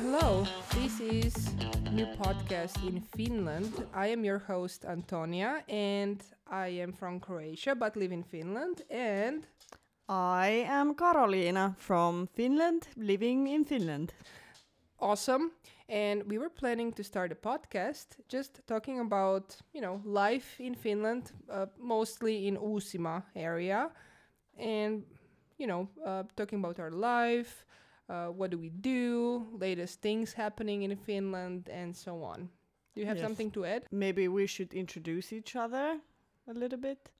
Hello, hello. This is new podcast in Finland. I am your host Antonija and I am from Croatia but live in Finland and I am Karolina from Finland, living in Finland. awesome. And we were planning to start a podcast just talking about, you know, life in Finland, uh, mostly in Uusimaa area and you know, uh, talking about our life, uh, what do we do, latest things happening in Finland, and so on. Do you have Yes. something to add? Maybe we should introduce each other a little bit.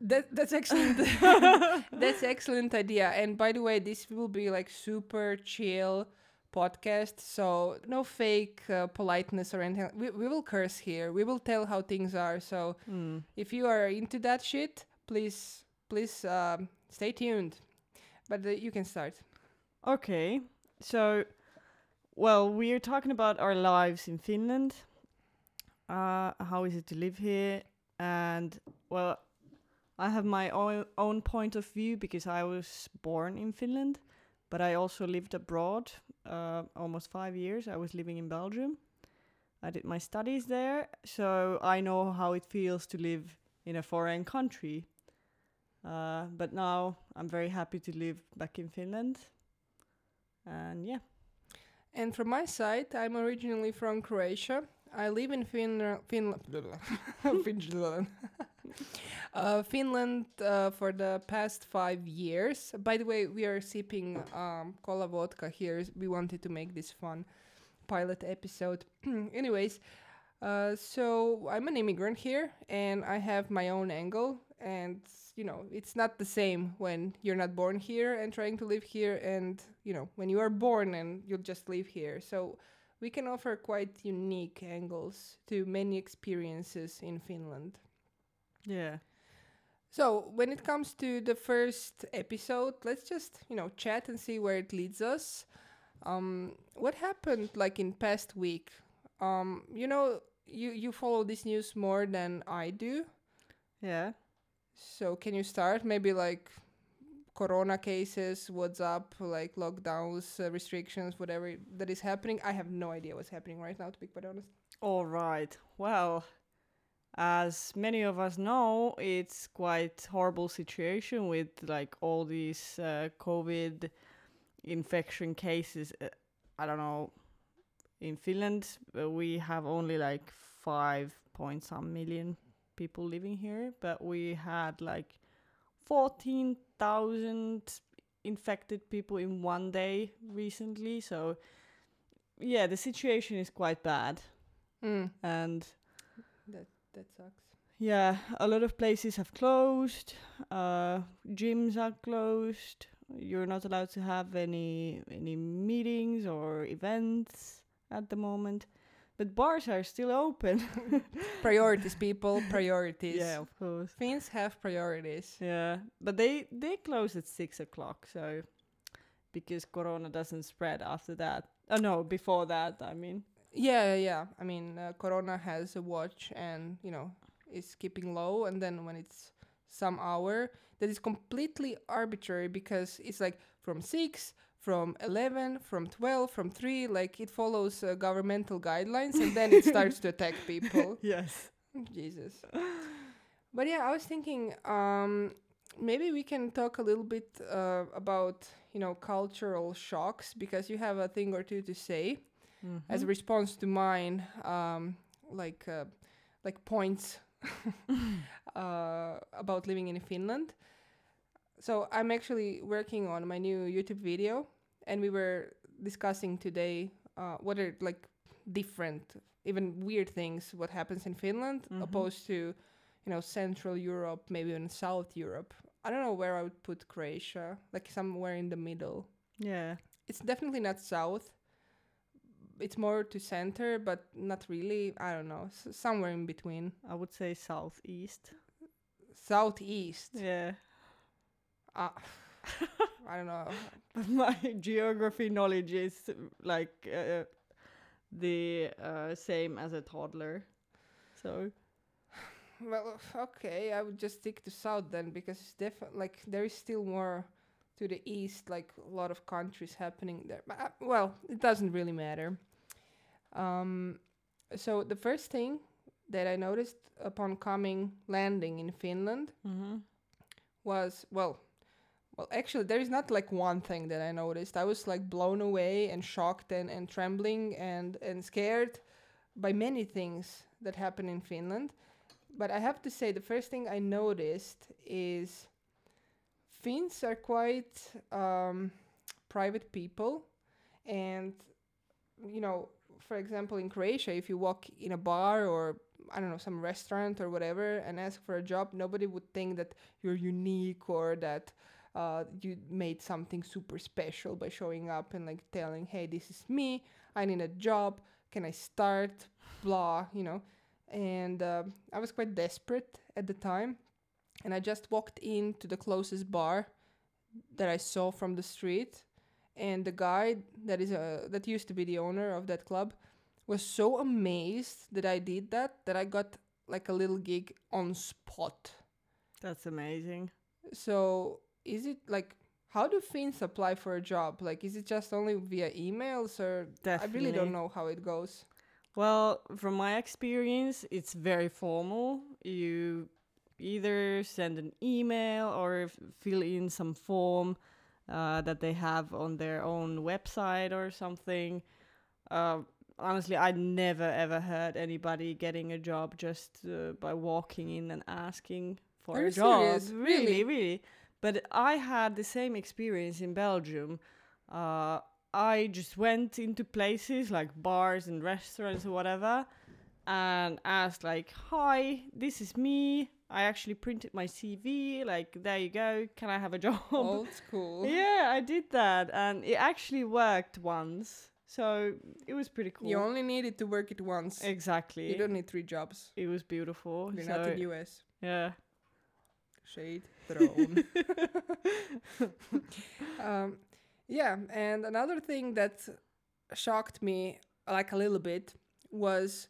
That that's excellent. that's excellent idea. And by the way, this will be like super chill podcast. So no fake uh, politeness or anything. We we will curse here. We will tell how things are. So Mm. if you are into that shit, please please um, stay tuned. But uh, you can start. Okay, so, well, we're talking about our lives in Finland. Uh, how is it to live here? And, well, I have my own, own point of view because I was born in Finland, but I also lived abroad uh, almost five years. I was living in Belgium. I did my studies there, so I know how it feels to live in a foreign country. Uh, but now I'm very happy to live back in Finland. And yeah, And from my side, I'm originally from Croatia. I live in Finland, Finland, uh, Finland uh, for the past five years. By the way, we are sipping um, cola vodka here. We wanted to make this fun pilot episode. Anyways, uh, so I'm an immigrant here, and I have my own angle. And you know, it's not the same when you're not born here and trying to live here, and you know, when you are born and you'll just live here. So we can offer quite unique angles to many experiences in Finland. yeah. So when it comes to the first episode, let's just you know chat and see where it leads us. Um, what happened like in past week? Um, you know, you you follow this news more than I do. Yeah. So can you start maybe like corona cases, what's up, like lockdowns, uh, restrictions, whatever that is happening? I have no idea what's happening right now to be quite honest. All right. Well, as many of us know, it's quite horrible situation with like all these uh, COVID infection cases. Uh, I don't know. In Finland, uh, we have only like five point some million people living here, but we had like fourteen thousand infected people in one day recently. So, yeah, the situation is quite bad Mm, and that that sucks. yeah a lot of places have closed uh gyms are closed you're not allowed to have any any meetings or events at the moment but bars are still open Priorities, people, priorities. yeah of course Finns have priorities. yeah but they they close at six o'clock so because corona doesn't spread after that oh no before that i mean Yeah, yeah. I mean, uh, Corona has a watch and, you know, is keeping low. And then when it's some hour, that is completely arbitrary because it's like from 6, from 11, from 12, from 3. Like it follows uh, governmental guidelines and then it starts to attack people. yes Jesus. But yeah, I was thinking um, maybe we can talk a little bit uh, about, you know, cultural shocks because you have a thing or two to say as a response to mine um like uh, like points uh, about living in Finland. So I'm actually working on my new YouTube video, and we were discussing today uh, what are like different, even weird things what happens in Finland Mhm. opposed to you know Central Europe, maybe even South Europe. I don't know where I would put Croatia, like somewhere in the middle. Yeah. It's definitely not south. It's more to center but not really i don't know s- somewhere in between. I would say southeast. Southeast? Yeah uh, i don't know my geography knowledge is like uh, the uh, same as a toddler. So well okay i would just stick to south then because it's different like there is still more to the east, like a lot of countries happening there. But, uh, well, it doesn't really matter. Um, so the first thing that I noticed upon coming landing in Finland Mm-hmm. was well well actually there is not like one thing that i noticed. I was like blown away and shocked and, and trembling and and scared by many things that happen in finland. But i have to say the first thing i noticed is finns are quite um, private people. And you know for example in croatia if you walk in a bar or I don't know, some restaurant or whatever and ask for a job, nobody would think that you're unique or that uh, you made something super special by showing up and like telling, hey, this is me, I need a job, can I start, blah, you know. And uh, I was quite desperate at the time. And I just walked into the closest bar that I saw from the street. And the guy that is a, that used to be the owner of that club was so amazed that I did that that I got like a little gig on spot. That's amazing. So is it like how do Finns apply for a job? Like is it just only via emails or I really don't know how it goes. Well, from my experience, it's very formal. You either send an email or fill in some form uh, that they have on their own website or something. Uh, honestly, I never ever heard anybody getting a job just uh, by walking in and asking for Are a job. serious? Really, Really? really. But I had the same experience in Belgium. Uh, I just went into places like bars and restaurants or whatever and asked like, "Hi, this is me. I actually printed my CV. Like, there you go. Can I have a job?" Old school. yeah, I did that, and it actually worked once. So it was pretty cool. You only needed to work it once. exactly. You don't need three jobs. it was beautiful. You're so, not in the US. yeah. Shade thrown. um, yeah, and another thing that shocked me like a little bit was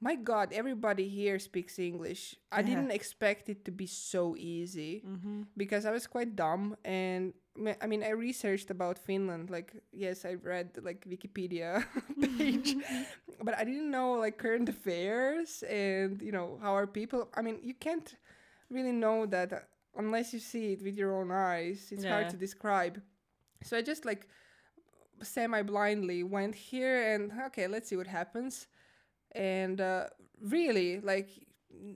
my god everybody here speaks english i Yeah. didn't expect it to be so easy Mm-hmm. because i was quite dumb and i mean i researched about finland like yes i read like wikipedia page but i didn't know like current affairs and you know how are people i mean you can't really know that uh, unless you see it with your own eyes it's hard to describe so i just like semi blindly went here and okay let's see what happens and uh, really like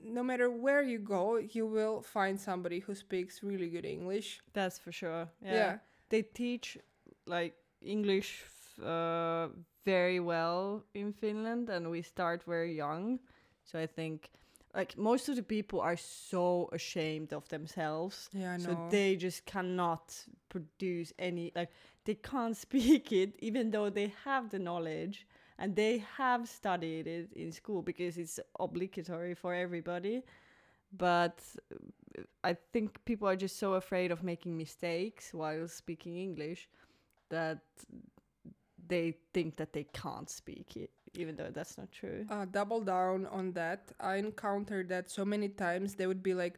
no matter where you go you will find somebody who speaks really good english That's for sure. Yeah. yeah, They teach like English f- uh, very well in Finland, and we start very young. So I think like most of the people are so ashamed of themselves. yeah i know So they just cannot produce any like they can't speak it even though they have the knowledge and they have studied it in school because it's obligatory for everybody. But uh, I think people are just so afraid of making mistakes while speaking English that they think that they can't speak it, even though that's not true. uh, double down on that. I encountered that so many times. They would be like,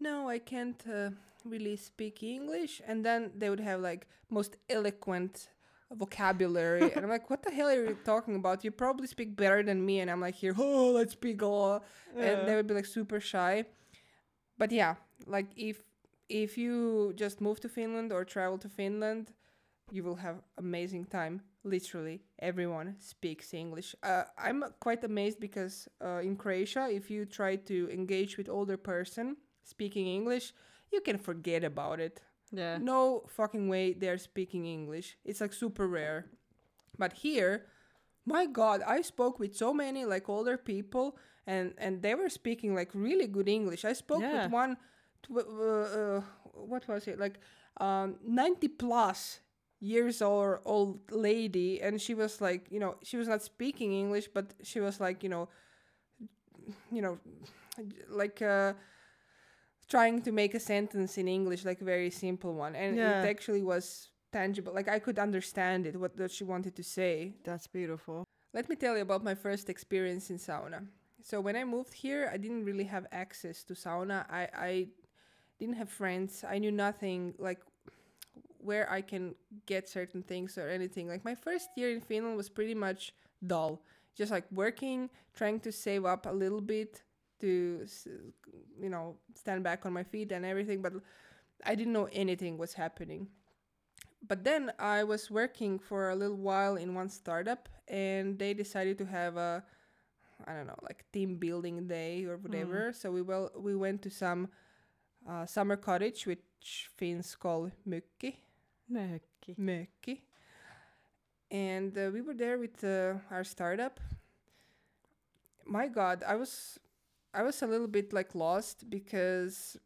"No, I can't uh, really speak English," and then they would have like most eloquent vocabulary, and I'm like, "What the hell are you talking about? You probably speak better than me." And I'm like, "Here, oh, let's speak all," and they would be like super shy. But yeah, like if if you just move to Finland or travel to Finland, you will have amazing time. Literally, everyone speaks English. Uh, I'm quite amazed because uh, in Croatia, if you try to engage with older person speaking English, you can forget about it. yeah. No fucking way they're speaking English. It's like super rare. But here, my god, I spoke with so many like older people and and they were speaking like really good English. I spoke Yeah. with one tw- uh, uh, what was it? Like um 90 plus years old old lady and she was like, you know, she was not speaking English but she was like, you know, you know, like uh trying to make a sentence in English, like a very simple one, and Yeah. it actually was tangible. Like I could understand it, what that she wanted to say. That's beautiful. Let me tell you about my first experience in sauna. So when I moved here, I didn't really have access to sauna. I I didn't have friends. I knew nothing like where I can get certain things or anything. Like my first year in Finland was pretty much dull, just like working, trying to save up a little bit to, you know, stand back on my feet and everything. But I didn't know anything was happening. But then I was working for a little while in one startup, and they decided to have a, I don't know, like team building day or whatever. So we well we went to some uh, summer cottage, which Finns call mökki, Mökki. mökki, and uh, we were there with uh, our startup. My God, I was, I was a little bit like lost because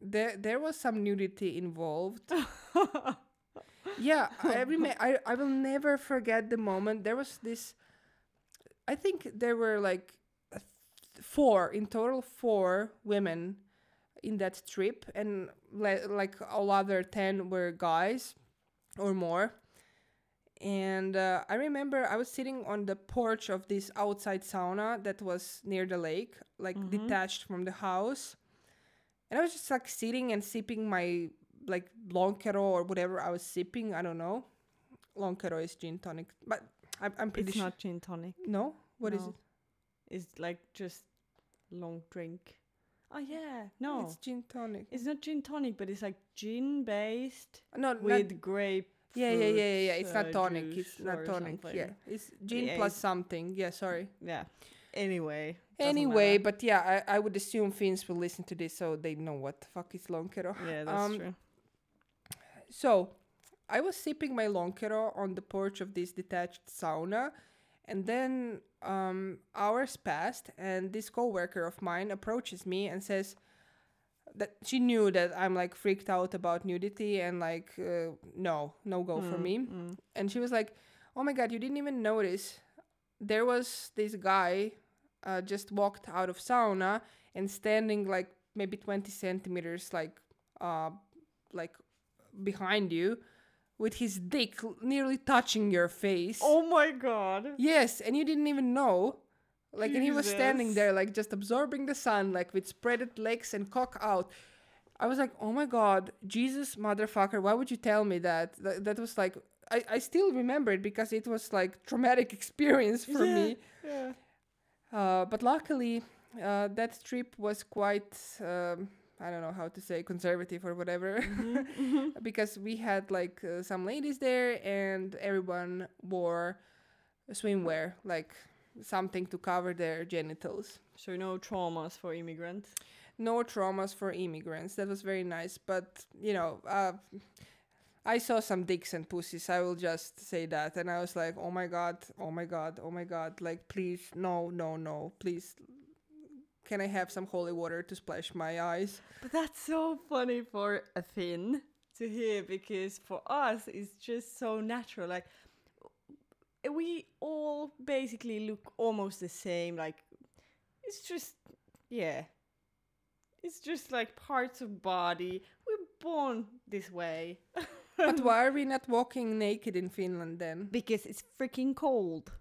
there there was some nudity involved. yeah, I, rem- I I will never forget the moment. There was this. I think there were like th- four in total, four women in that trip, and le- like all other ten were guys or more. And uh, I remember I was sitting on the porch of this outside sauna that was near the lake, like Mhm. detached from the house. And I was just like sitting and sipping my like lonkero or whatever I was sipping. I don't know. Lonkero is gin tonic, but I'm, I'm pretty It's sure. not gin tonic. No, What is No. it? It's like just long drink. Oh yeah, no, It's gin tonic. it's not gin tonic, but it's like gin based No, not, with grape. yeah, yeah, yeah, yeah, yeah. It's uh, not tonic. It's not tonic. something. Yeah, it's gin Yeah, plus it's- something. Yeah, sorry. Yeah. Anyway. Anyway, but yeah, I, I would assume Finns will listen to this, so they know what the fuck is lonkero. yeah, that's um, true. So, I was sipping my lonkero on the porch of this detached sauna, and then um, hours passed, and this coworker of mine approaches me and says that she knew that I'm like freaked out about nudity and like uh, no, no go for Mm, me, mm. and she was like, "Oh my god, you didn't even notice there was this guy uh, just walked out of sauna and standing like maybe 20 centimeters like uh like behind you with his dick nearly touching your face Oh my god. yes and you didn't even know like and he was standing there like just absorbing the sun like with spreaded legs and cock out i was like oh my god jesus motherfucker why would you tell me that that, that was like I, I still remember it because it was like traumatic experience for Yeah. me Yeah. uh, but luckily, uh, that trip was quite, um, I don't know how to say, conservative or whatever, Mm-hmm. because we had like uh, some ladies there and everyone wore swimwear, like something to cover their genitals. So no traumas for immigrants. No traumas for immigrants. That was very nice. But, you know, uh, I saw some dicks and pussies. I will just say that. And I was like, oh my God, oh my God, oh my God. Like, please, no, no, no. Please, can I have some holy water to splash my eyes? But that's so funny for a Finn to hear because for us it's just so natural. Like we all basically look almost the same. Like it's just yeah. It's just like parts of body. We're born this way. but why are we not walking naked in Finland then? Because it's freaking cold.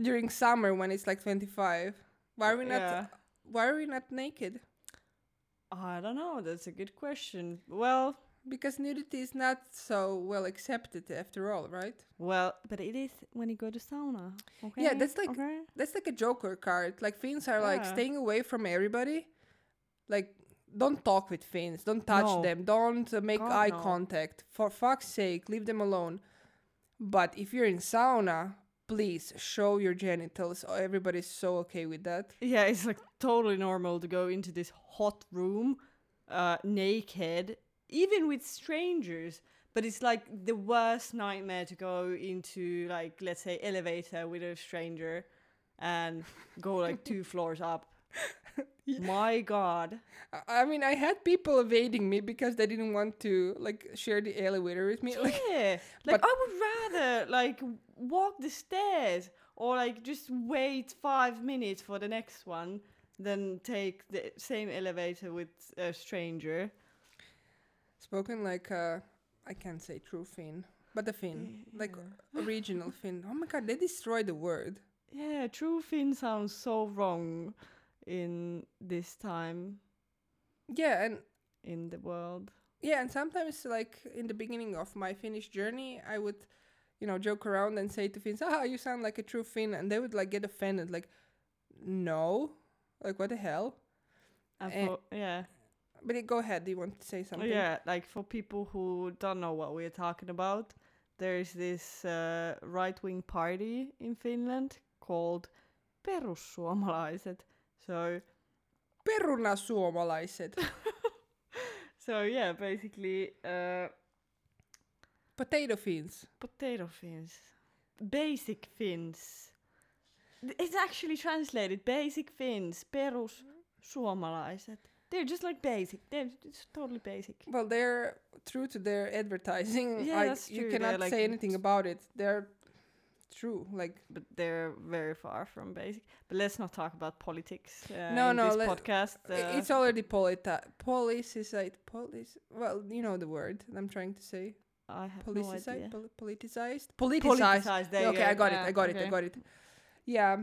During summer when it's like 25. Why are we not, Yeah. why are we not naked? I don't know. That's a good question. Well, Because nudity is not so well accepted after all, right? well, but it is when you go to sauna. Okay. Yeah, that's like- okay? that's like a joker card. Like Finns are like staying away from everybody. Like don't talk with Finns. Don't touch No. them. Don't uh, make God, eye no. contact. For fuck's sake, leave them alone. But if you're in sauna, please show your genitals. Oh, Everybody's so okay with that. Yeah, it's like totally normal to go into this hot room uh, naked, even with strangers. But it's like the worst nightmare to go into, like, let's say, elevator with a stranger and go like two floors up. Yeah. My God. I- mean, I had people evading me because they didn't want to like share the elevator with me. Like, Yeah. Like, I would rather, like, walk the stairs or, like, just wait five minutes for the next one than take the same elevator with a stranger. spoken like uh, I can't say true Finn, but a Finn, like original Finn. Oh my god, they destroyed the word. Yeah, true Finn sounds so wrong in this time Yeah, and in the world. yeah, and sometimes like in the beginning of my Finnish journey, I would, you know, joke around and say to Finns, "Ah, you sound like a true Finn," and they would like get offended, like, "No, like what the hell?" And Eh, for, yeah. But go ahead. Do you want to say something? Yeah, like for people who don't know what we're talking about, there's this uh, right wing party in Finland called Perussuomalaiset. So, Perunasuomalaiset. so yeah, basically, uh, Potato Finns. potato Finns. basic Finns. It's actually translated basic Finns, Perussuomalaiset. They're just like basic. They're just totally basic. Well, they're true to their advertising. Yeah, that's you true. They're, cannot like, say anything about it. They're true. Like but they're very far from basic. But let's not talk about politics. Uh, No, in no, this podcast. Uh, it's already polita politicized. Police. Well, you know the word I'm trying to say. I have no Politicized. idea. poli- politicized. Politicized. Politicized. There okay, go. I got Yeah, it. I got it. I got it. Yeah.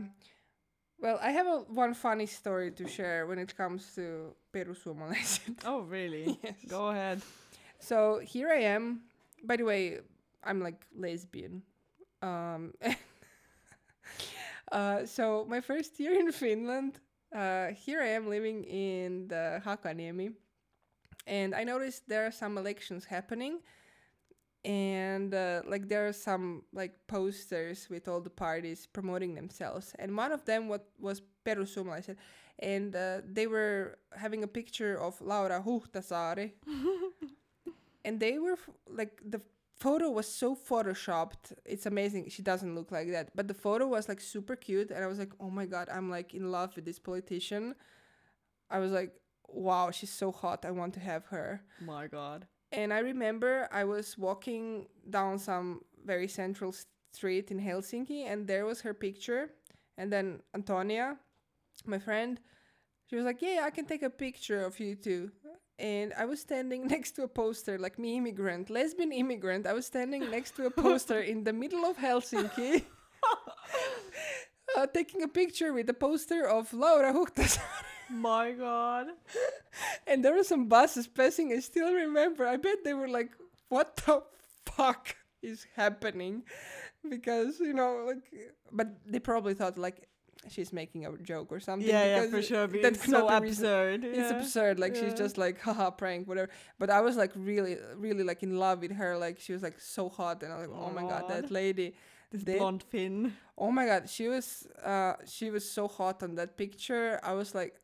Well, I have a, one funny story to share when it comes to perussuomalaiset. Oh, really? yes. Go ahead. So here I am. By the way, I'm like lesbian. Um, uh, so my first year in Finland, uh, here I am living in the Hakaniemi, and I noticed there are some elections happening, and uh, like there are some like posters with all the parties promoting themselves, and one of them what was Perussuomalaiset, and uh, they were having a picture of Laura Huhtasaari. And they were f- like the photo was so photoshopped it's amazing she doesn't look like that but the photo was like super cute and i was like oh my god i'm like in love with this politician. I was like wow she's so hot i want to have her. My God. And i remember i was walking down some very central street in helsinki and there was her picture. And then antonia my friend she was like yeah i can take a picture of you too. And i was standing next to a poster like me immigrant lesbian immigrant. I was standing next to a poster in the middle of helsinki uh, taking a picture with a poster of laura Huhtas. My God. and there were some buses passing i still remember i bet they were like what the fuck is happening because you know like but they probably thought like she's making a joke or something Yeah, yeah, for sure. that's so absurd. it's absurd like she's just like haha prank whatever but i was like really really like in love with her like she was like so hot and i was like oh my god that lady This They- blonde Finn. oh my god she was uh she was so hot on that picture i was like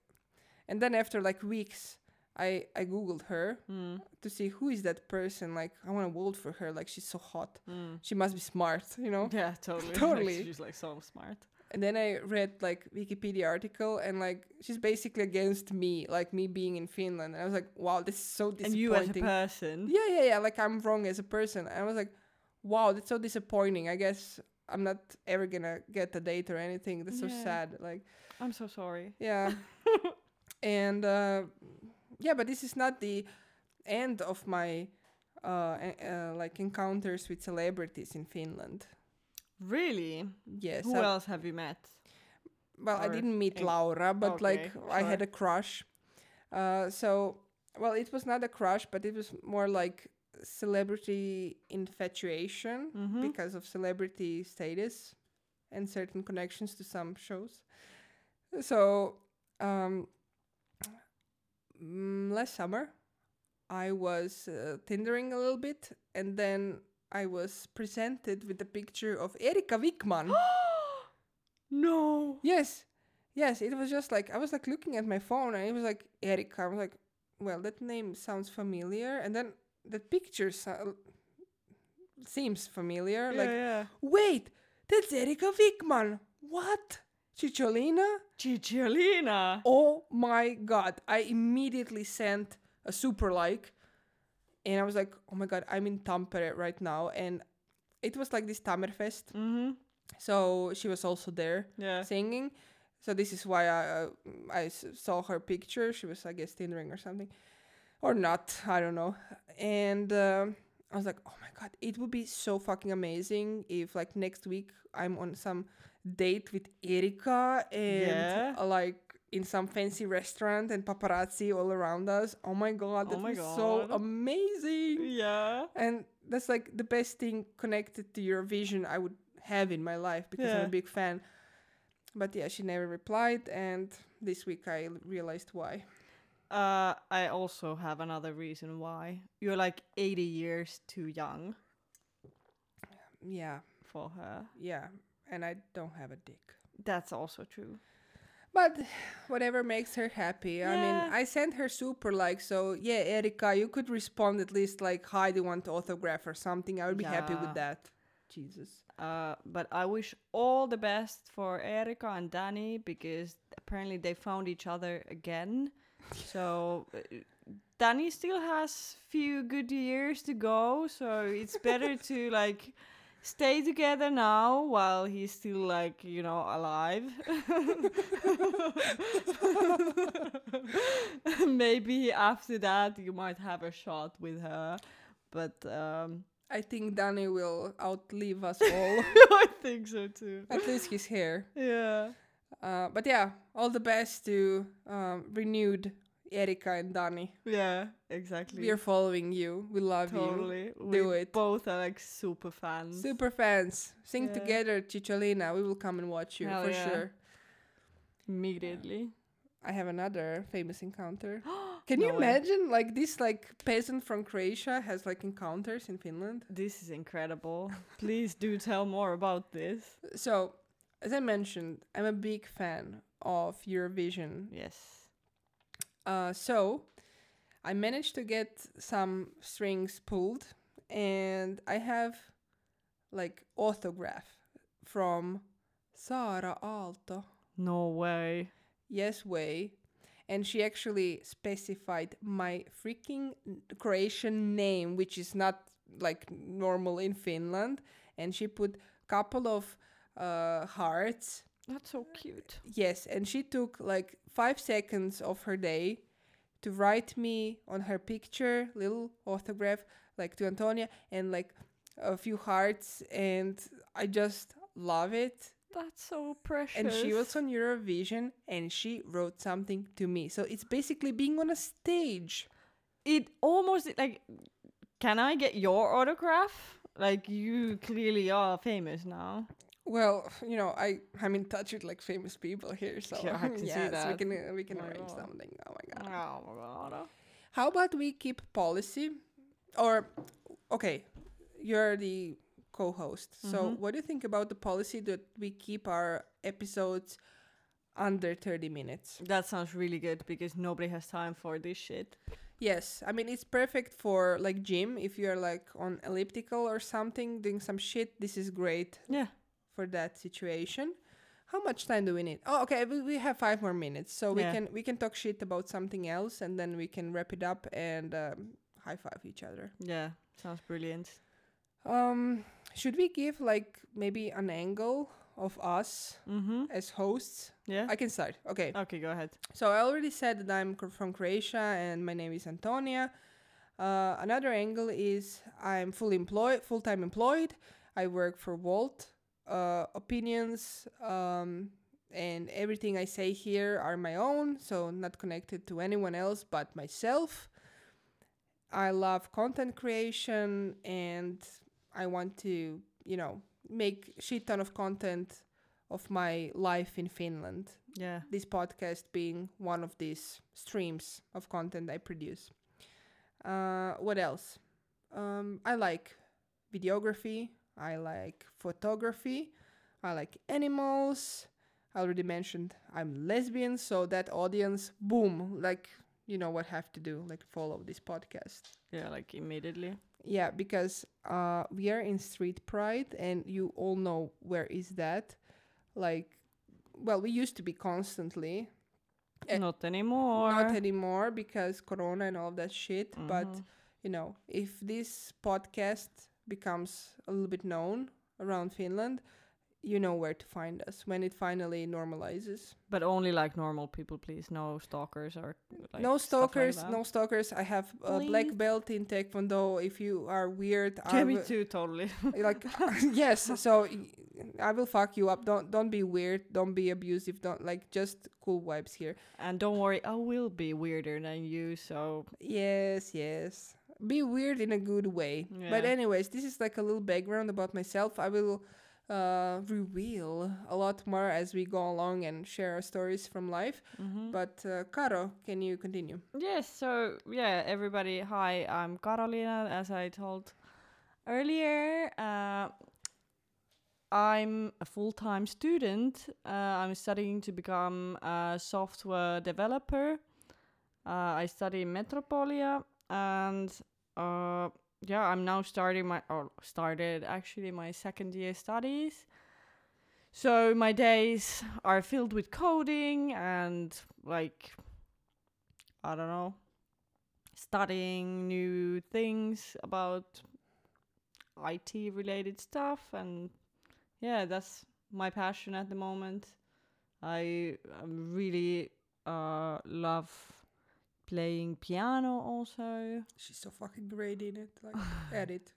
and then after like weeks i i googled her Mm. to see who is that person like i want to vote for her like she's so hot Mm. she must be smart you know Yeah, totally. Totally. Like, she's like so smart. and then i read like wikipedia article and like she's basically against me like me being in finland and i was like wow this is so disappointing And you as a person. yeah yeah yeah like i'm wrong as a person and i was like wow that's so disappointing i guess i'm not ever gonna get a date or anything that's so sad like I'm so sorry. yeah and uh yeah but this is not the end of my uh, uh like encounters with celebrities in finland Really? yes Who I- else have you met? well i didn't meet in- laura but like Okay, i had a crush uh so well it was not a crush but it was more like celebrity infatuation Mhm. because of celebrity status and certain connections to some shows so um last summer i was uh, tindering a little bit and then i was presented with a picture of erika Vikman no. Yes, yes. It was just like I was like looking at my phone, and it was like Erika. I was like, well, that name sounds familiar, and then the picture so- seems familiar. Yeah, like, yeah. wait, that's Erika Vikman. What? Chicholina? Cicciolina. Oh my god! I immediately sent a super like, and I was like, oh my god, I'm in Tampere right now, and it was like this Tammerfest. Mm-hmm. So she was also there Yeah. singing. So this is why I uh, I saw her picture. She was, I guess, tindering or something, or not. I don't know. And uh, I was like, oh my god, it would be so fucking amazing if like next week I'm on some date with Erika and Yeah. like in some fancy restaurant and paparazzi all around us. Oh my god, Oh my was so amazing. Yeah. And that's like the best thing connected to Eurovision I would have in my life because I'm a big fan. But yeah, she never replied, and this week I realized why. Uh, I also have another reason why. You're like 80 years too young Yeah, for her. yeah, and I don't have a dick. That's also true. But whatever makes her happy. Yeah. I mean, I sent her super like, so yeah, Erika, you could respond at least like, hi, do you want autograph or something? I would be happy with that. Jesus. Uh, but I wish all the best for Erika and Danny because apparently they found each other again. so uh, Danny still has few good years to go, so it's better to like stay together now while he's still like you know alive. Maybe after that you might have a shot with her, but um, I think Danny will outlive us all. I think so too. at least his hair. Yeah. Uh, but yeah, all the best to um, renewed Erika and Danny. Yeah, exactly. We are following you. We love you. totally. Do we it. Both are like super fans. Super fans. Sing Yeah. together, Cicciolina. We will come and watch you Hell for yeah. sure. Immediately. I have another famous encounter. Can No you way. imagine like this like peasant from Croatia has like encounters in Finland? This is incredible. Please do tell more about this. So, as I mentioned, I'm a big fan of Eurovision. Yes. Uh, so, I managed to get some strings pulled, and I have like autograph from Saara Aalto. No way. Yes way. And she actually specified my freaking Croatian name, which is not like normal in Finland. And she put couple of uh, hearts. That's so cute. Yes, and she took like five seconds of her day to write me on her picture, little autograph, like to Antonija, and like a few hearts. And I just love it. That's so precious. And she was on Eurovision and she wrote something to me. So it's basically being on a stage. It almost like. Can I get your autograph? Like you clearly are famous now. Well, you know, I I'm in touch with like famous people here, so Yeah, I can see yes, we can uh, we can My arrange God. something. Oh my god. Oh my god. How about we keep policy, or okay, you're the co-host. So Mhm. what do you think about the policy that we keep our episodes under thirty minutes? That sounds really good because nobody has time for this shit. Yes, I mean it's perfect for like gym if you're like on elliptical or something doing some shit. This is great Yeah. For that situation. How much time do we need? Oh, okay, we, we have five more minutes, so we can we can talk shit about something else, and then we can wrap it up and um, high five each other. Yeah. Sounds brilliant. Um, should we give like maybe an angle of us Mm-hmm. as hosts? Yeah. I can start. Okay. okay, go ahead. So I already said that I'm cr- from Croatia and my name is Antonija. Uh, another angle is I'm fully employed, full-time employed. I work for Volt. Uh, opinions um, and everything I say here are my own, so not connected to anyone else but myself. I love content creation and I want to, you know, make shit ton of content of my life in Finland Yeah. this podcast being one of these streams of content I produce. Uh, what else? Um, I like videography. I like photography. I like animals. I already mentioned I'm lesbian, so that audience, boom, like you know what have to do, like follow this podcast. Yeah, like immediately. Yeah, because uh, we are in Street Pride, and you all know where is that. Like, well, we used to be constantly, Eh, Not anymore. not anymore because Corona and all that shit. But Mhm. you know, if this podcast becomes a little bit known around Finland, you know where to find us when it finally normalizes. But only like normal people, please. No stalkers or like no stuff like stalkers, no stalkers. I have a Please. black belt in Taekwondo. If you are weird, I Yeah, me too, totally. like yes. So I will fuck you up. Don't don't be weird. Don't be abusive. Don't like just cool vibes here. and don't worry, I will be weirder than you. So Yes, yes. Be weird in a good way. But anyways, this is like a little background about myself. I will uh, reveal a lot more as we go along and share our stories from life. mhm. But uh, Karo, can you continue? Yes, so yeah, everybody, hi, I'm Karolina, as I told earlier. Uh, I'm a full time student. Uh, I'm studying to become a software developer. Uh, I study in Metropolia, and uh, yeah, I'm now starting my, or started actually my second year studies. So my days are filled with coding and like I don't know, studying new things about IT related stuff and yeah, that's my passion at the moment. I really uh love playing piano also. She's so fucking great in it. Like, edit.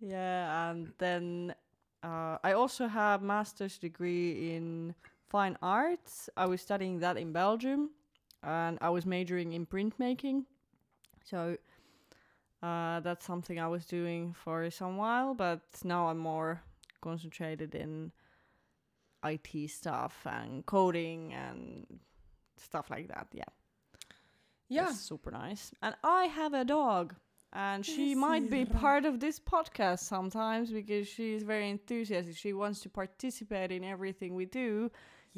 Yeah, and then uh, I also have master's degree in fine arts. I was studying that in Belgium, and I was majoring in printmaking. So uh, that's something I was doing for some while, but now I'm more concentrated in IT stuff and coding and stuff like that. Yeah, Yeah. That's super nice. And I have a dog. And she Yes, might be part of this podcast sometimes because she is very enthusiastic. She wants to participate in everything we do.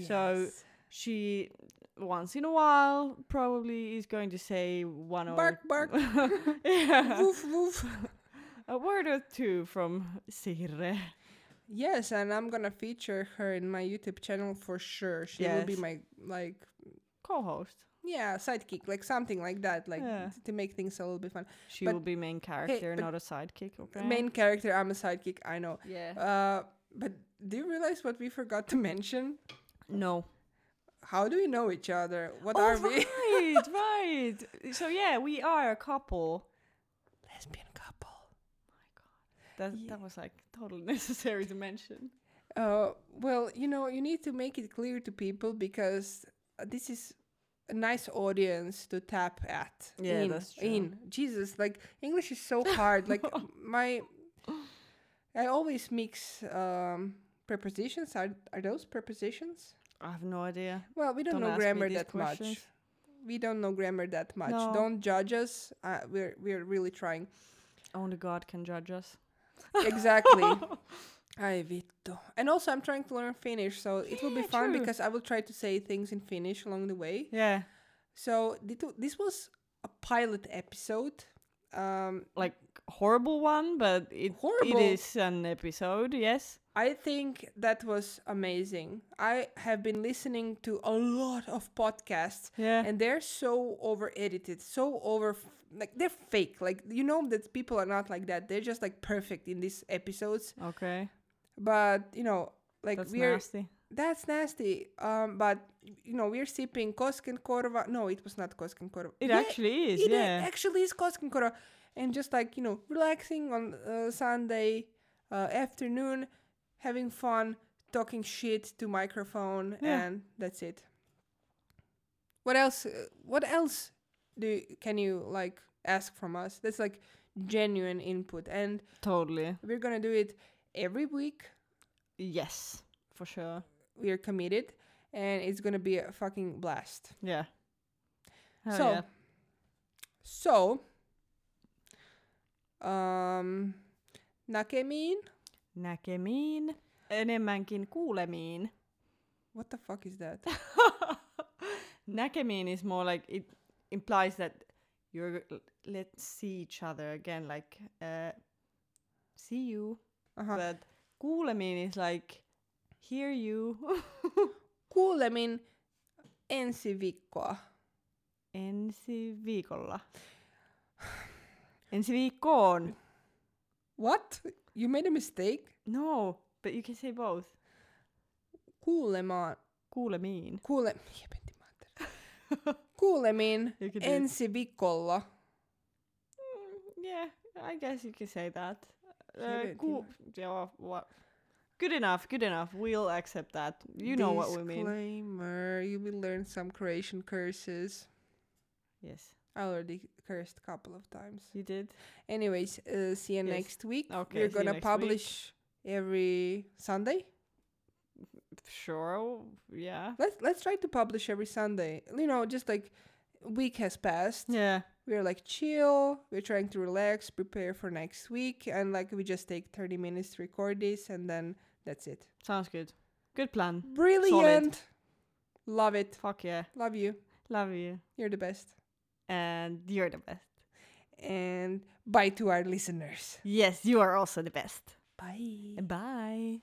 So- She, once in a while, probably is going to say one or bark, bark, yeah, woof, woof. a word or two from Sirre. Yes, and I'm gonna feature her in my YouTube channel for sure. She will be my like Co-host. Yeah sidekick, like something like that, like Yeah. to make things a little bit fun. She But- will be main character, but- not a sidekick. Okay. Main character, I'm a sidekick. I know. Yeah. Uh, but do you realize what we forgot to mention? no. How do we know each other? What oh, are we? right, right. So yeah, we are a couple. Lesbian couple. My God. That Yeah. that was like totally necessary to mention. Uh, well, you know, you need to make it clear to people because this is a nice audience to tap at. Yeah, in, that's true. In Jesus, like English is so hard. like my, I always mix um, prepositions. Are are those prepositions? I have no idea. Well, we don't, Don't know grammar that questions. much. We don't know grammar that much. No. Don't judge us. Uh, we're we're really trying. Only God can judge us. exactly. Ai vittu. And also, I'm trying to learn Finnish, so it will be Yeah, fun true. because I will try to say things in Finnish along the way. Yeah, So this was a pilot episode. Um, like horrible one, but it Horrible. it is an episode. Yes. I think that was amazing. I have been listening to a lot of podcasts, Yeah. and they're so over edited, so over like they're fake. Like you know that people are not like that. They're just like perfect in these episodes. okay. But you know, like That's we're nasty. That's nasty. Um, but you know, we're sipping Koskenkorva. No, it was not Koskenkorva. It Yeah, actually is. it yeah. actually is Koskenkorva, and just like you know, relaxing on uh, Sunday uh, afternoon, having fun, talking shit to microphone, Yeah. and that's it. What else? Uh, what else do you, can you like ask from us? That's like genuine input, and totally. we're gonna do it every week. Yes, for sure. we're committed and it's gonna be a fucking blast Yeah. Hell so yeah. so um nakemiin Näkemiin. Enemmänkin kuulemiin. what the fuck is that Näkemiin is more like it implies that you're let's see each other again, like uh, see you. Uh-huh. But kuulemiin is like hear you. kuulemin ensi viikkoa Ensi viikolla. Ensi viikkoon. what you made a mistake No, but you can say both. kuulemaan, Kuulemiin. kuule, kuulemiin ensi viikolla. Mm, yeah, I guess you could say that. Uh, Helvetin. yeah, what? Good enough, good enough. We'll accept that. You know what we mean. Disclaimer, you will learn some Croatian curses. Yes, I already cursed a couple of times. you did. Anyways, uh, see you Yes. next week. Okay, We're gonna next week. publish every Sunday. Sure, yeah. Let's let's try to publish every Sunday. You know, just like week has passed. Yeah, We're like chill. We're trying to relax, prepare for next week, and like we just take thirty minutes to record this, and then that's it. sounds good. Good plan. Brilliant. Love it. Fuck yeah. Love you. Love you. You're the best. And you're the best. And bye to our listeners. Yes, you are also the best. Bye. Bye.